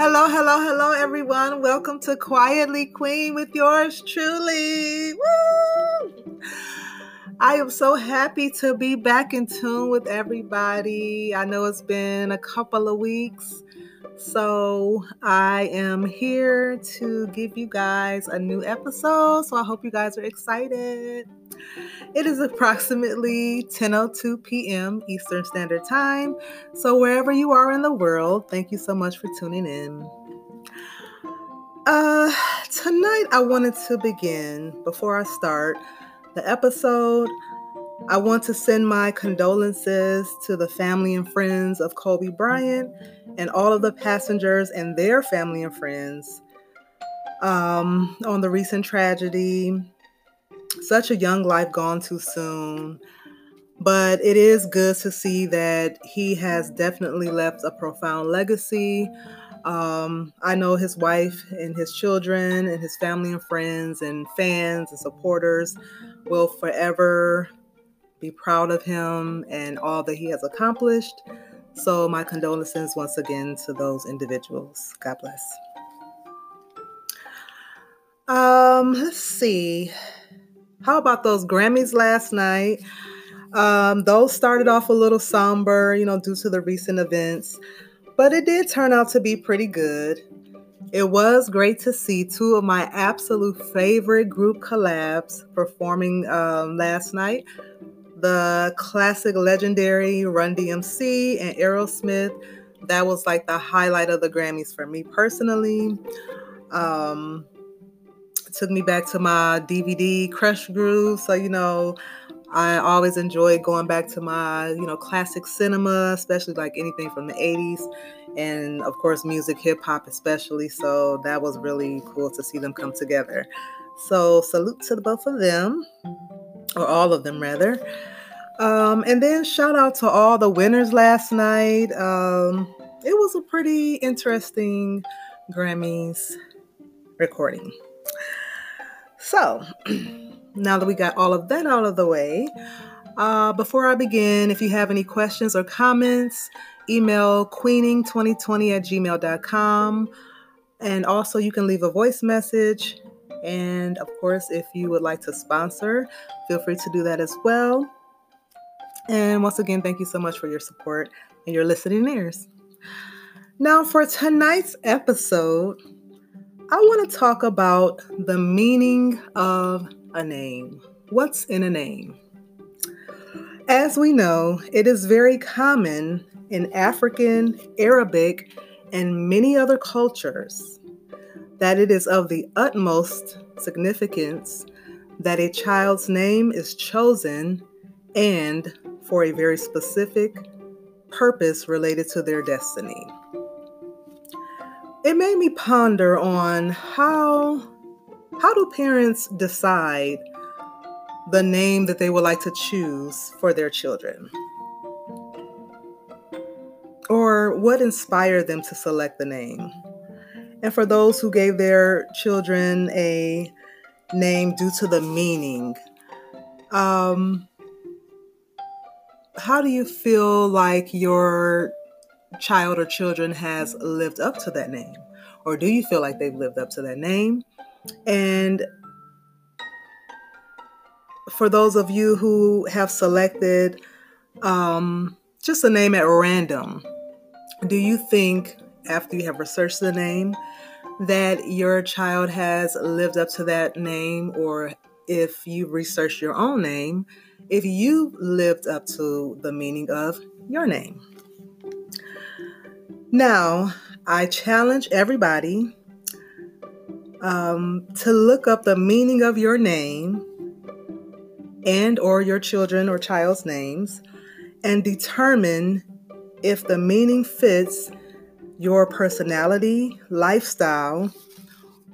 Hello, hello, hello, everyone. Welcome to Quietly Queen with yours truly. Woo! I am so happy to be back in tune with everybody. I know it's been a couple of weeks, so I am here to give you guys a new episode. So I hope you guys are excited. It is approximately 10:02 p.m. Eastern Standard Time. So wherever you are in the world, thank you so much for tuning in. Uh tonight I wanted to begin before I start the episode. I want to send my condolences to the family and friends of Kobe Bryant and all of the passengers and their family and friends um, on the recent tragedy such a young life gone too soon. But it is good to see that he has definitely left a profound legacy. Um, I know his wife and his children and his family and friends and fans and supporters will forever be proud of him and all that he has accomplished. So, my condolences once again to those individuals. God bless. Um, let's see. How about those Grammys last night? Um, those started off a little somber, you know, due to the recent events, but it did turn out to be pretty good. It was great to see two of my absolute favorite group collabs performing um, last night the classic legendary Run DMC and Aerosmith. That was like the highlight of the Grammys for me personally. Um, took me back to my DVD Krush Groove. So, you know, I always enjoy going back to my, you know, classic cinema, especially like anything from the 80s. And of course, music, hip hop, especially. So that was really cool to see them come together. So, salute to the both of them, or all of them, rather. Um, and then shout out to all the winners last night. Um, it was a pretty interesting Grammys recording. So, now that we got all of that out of the way, uh, before I begin, if you have any questions or comments, email queening2020 at gmail.com. And also, you can leave a voice message. And of course, if you would like to sponsor, feel free to do that as well. And once again, thank you so much for your support and your listening ears. Now, for tonight's episode, I want to talk about the meaning of a name. What's in a name? As we know, it is very common in African, Arabic, and many other cultures that it is of the utmost significance that a child's name is chosen and for a very specific purpose related to their destiny it made me ponder on how how do parents decide the name that they would like to choose for their children? Or what inspired them to select the name? And for those who gave their children a name due to the meaning, um, how do you feel like your child or children has lived up to that name? Or do you feel like they've lived up to that name? And for those of you who have selected um, just a name at random, do you think, after you have researched the name, that your child has lived up to that name? Or if you researched your own name, if you lived up to the meaning of your name? Now, I challenge everybody um, to look up the meaning of your name and or your children or child's names and determine if the meaning fits your personality, lifestyle,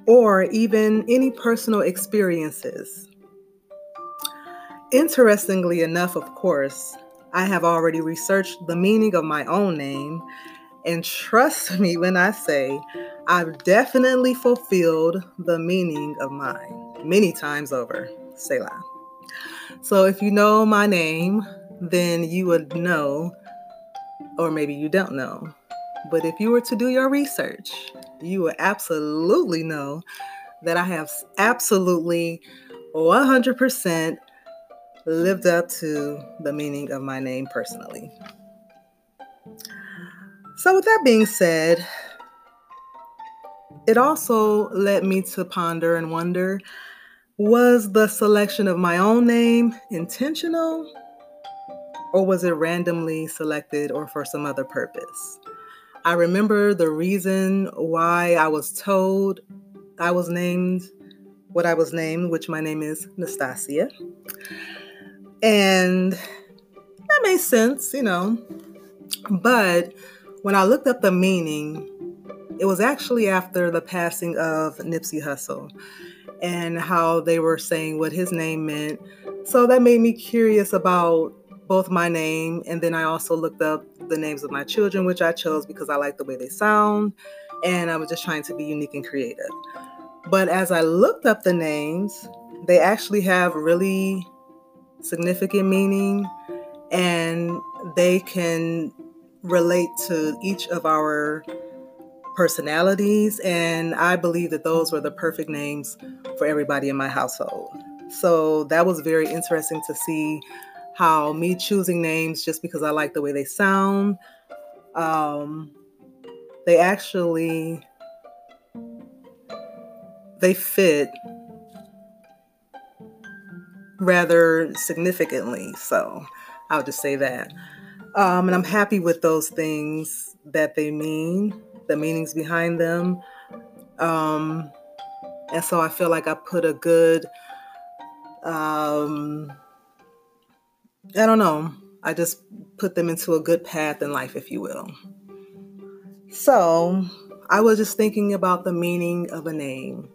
or even any personal experiences. Interestingly enough, of course, I have already researched the meaning of my own name and trust me when I say I've definitely fulfilled the meaning of mine many times over. Selah. So if you know my name, then you would know, or maybe you don't know, but if you were to do your research, you would absolutely know that I have absolutely 100% lived up to the meaning of my name personally. So, with that being said, it also led me to ponder and wonder was the selection of my own name intentional or was it randomly selected or for some other purpose? I remember the reason why I was told I was named what I was named, which my name is Nastasia. And that made sense, you know. But when I looked up the meaning, it was actually after the passing of Nipsey Hussle and how they were saying what his name meant. So that made me curious about both my name and then I also looked up the names of my children, which I chose because I like the way they sound and I was just trying to be unique and creative. But as I looked up the names, they actually have really significant meaning and they can relate to each of our personalities. And I believe that those were the perfect names for everybody in my household. So that was very interesting to see how me choosing names just because I like the way they sound, um, they actually they fit rather significantly. So I'll just say that. Um, and I'm happy with those things that they mean the meanings behind them. Um, and so I feel like I put a good, um, I don't know, I just put them into a good path in life, if you will. So I was just thinking about the meaning of a name.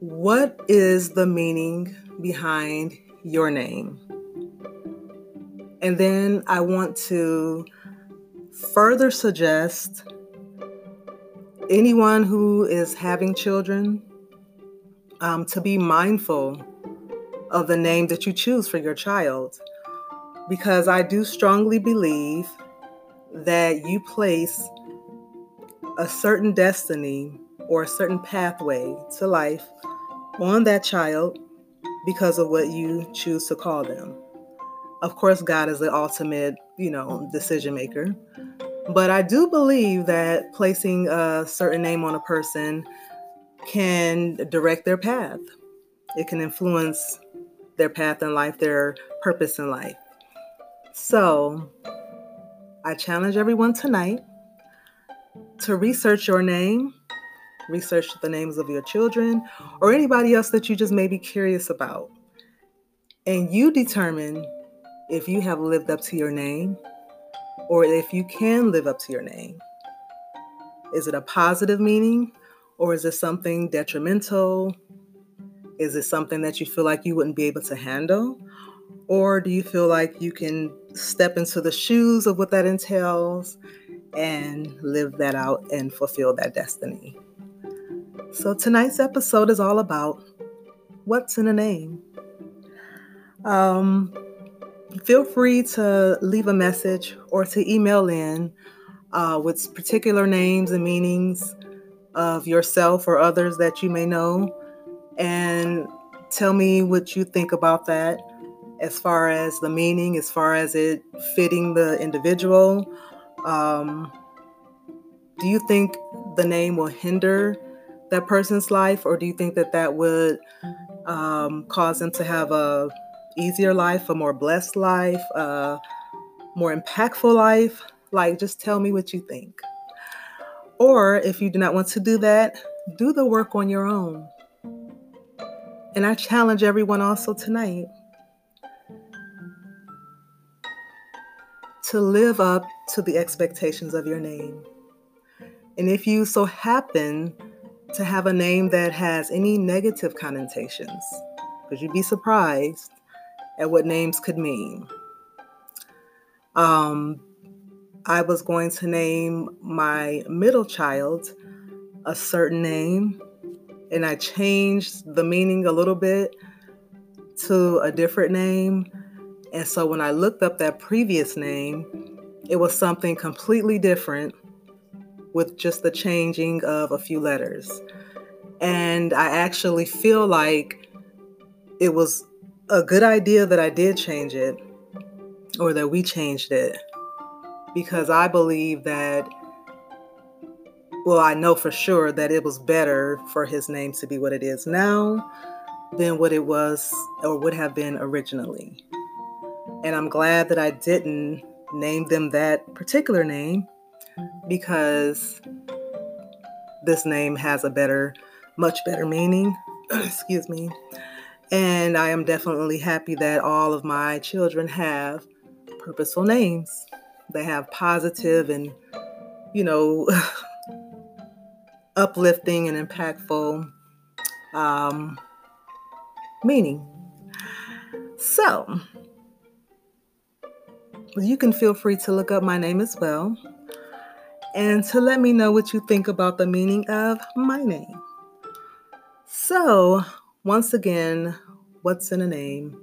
What is the meaning behind your name? And then I want to further suggest anyone who is having children um, to be mindful of the name that you choose for your child. Because I do strongly believe that you place a certain destiny or a certain pathway to life on that child because of what you choose to call them. Of course, God is the ultimate, you know, decision maker. But I do believe that placing a certain name on a person can direct their path. It can influence their path in life, their purpose in life. So, I challenge everyone tonight to research your name, research the names of your children, or anybody else that you just may be curious about. And you determine if you have lived up to your name or if you can live up to your name. Is it a positive meaning or is it something detrimental? Is it something that you feel like you wouldn't be able to handle? Or do you feel like you can step into the shoes of what that entails and live that out and fulfill that destiny? So, tonight's episode is all about what's in a name. Um, feel free to leave a message or to email in uh, with particular names and meanings of yourself or others that you may know and tell me what you think about that as far as the meaning, as far as it fitting the individual. Um, do you think the name will hinder that person's life, or do you think that that would um, cause them to have a easier life, a more blessed life, a more impactful life, like just tell me what you think. Or if you do not want to do that, do the work on your own. And I challenge everyone also tonight to live up to the expectations of your name. And if you so happen to have a name that has any negative connotations, because you'd be surprised at what names could mean. Um, I was going to name my middle child a certain name, and I changed the meaning a little bit to a different name. And so when I looked up that previous name, it was something completely different with just the changing of a few letters. And I actually feel like it was a good idea that I did change it or that we changed it because I believe that, well, I know for sure that it was better for his name to be what it is now than what it was or would have been originally. And I'm glad that I didn't name them that particular name because this name has a better, much better meaning. Excuse me. And I am definitely happy that all of my children have purposeful names. They have positive and, you know, uplifting and impactful um, meaning. So, you can feel free to look up my name as well and to let me know what you think about the meaning of my name. So, once again, what's in a name?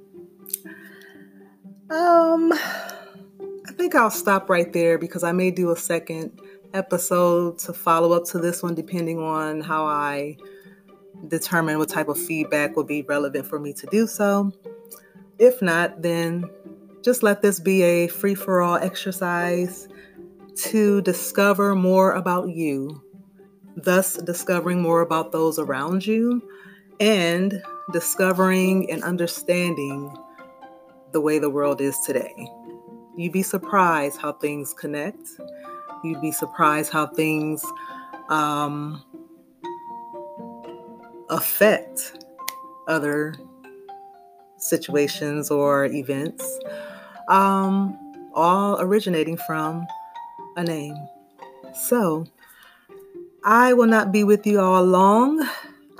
Um, I think I'll stop right there because I may do a second episode to follow up to this one, depending on how I determine what type of feedback will be relevant for me to do so. If not, then just let this be a free for all exercise to discover more about you, thus, discovering more about those around you, and discovering and understanding the way the world is today. You'd be surprised how things connect. You'd be surprised how things um, affect other situations or events um, all originating from a name. So, I will not be with you all long.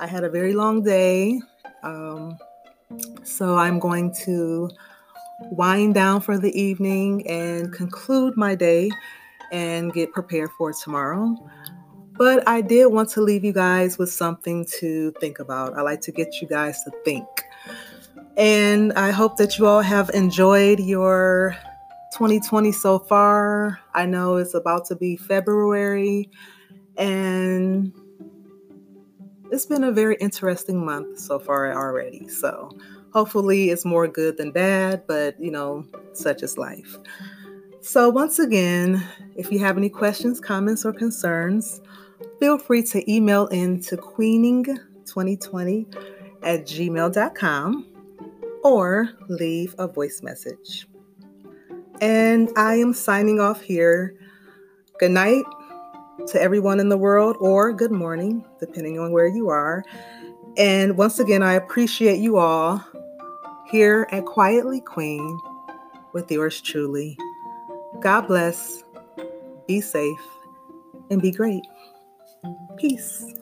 I had a very long day. Um, so, I'm going to wind down for the evening and conclude my day and get prepared for tomorrow. But I did want to leave you guys with something to think about. I like to get you guys to think. And I hope that you all have enjoyed your 2020 so far. I know it's about to be February, and it's been a very interesting month so far already. So hopefully it's more good than bad, but you know, such is life. So, once again, if you have any questions, comments, or concerns, feel free to email in to queening2020 at gmail.com or leave a voice message. And I am signing off here. Good night to everyone in the world, or good morning, depending on where you are. And once again, I appreciate you all here at Quietly Queen with yours truly. God bless, be safe, and be great. Peace.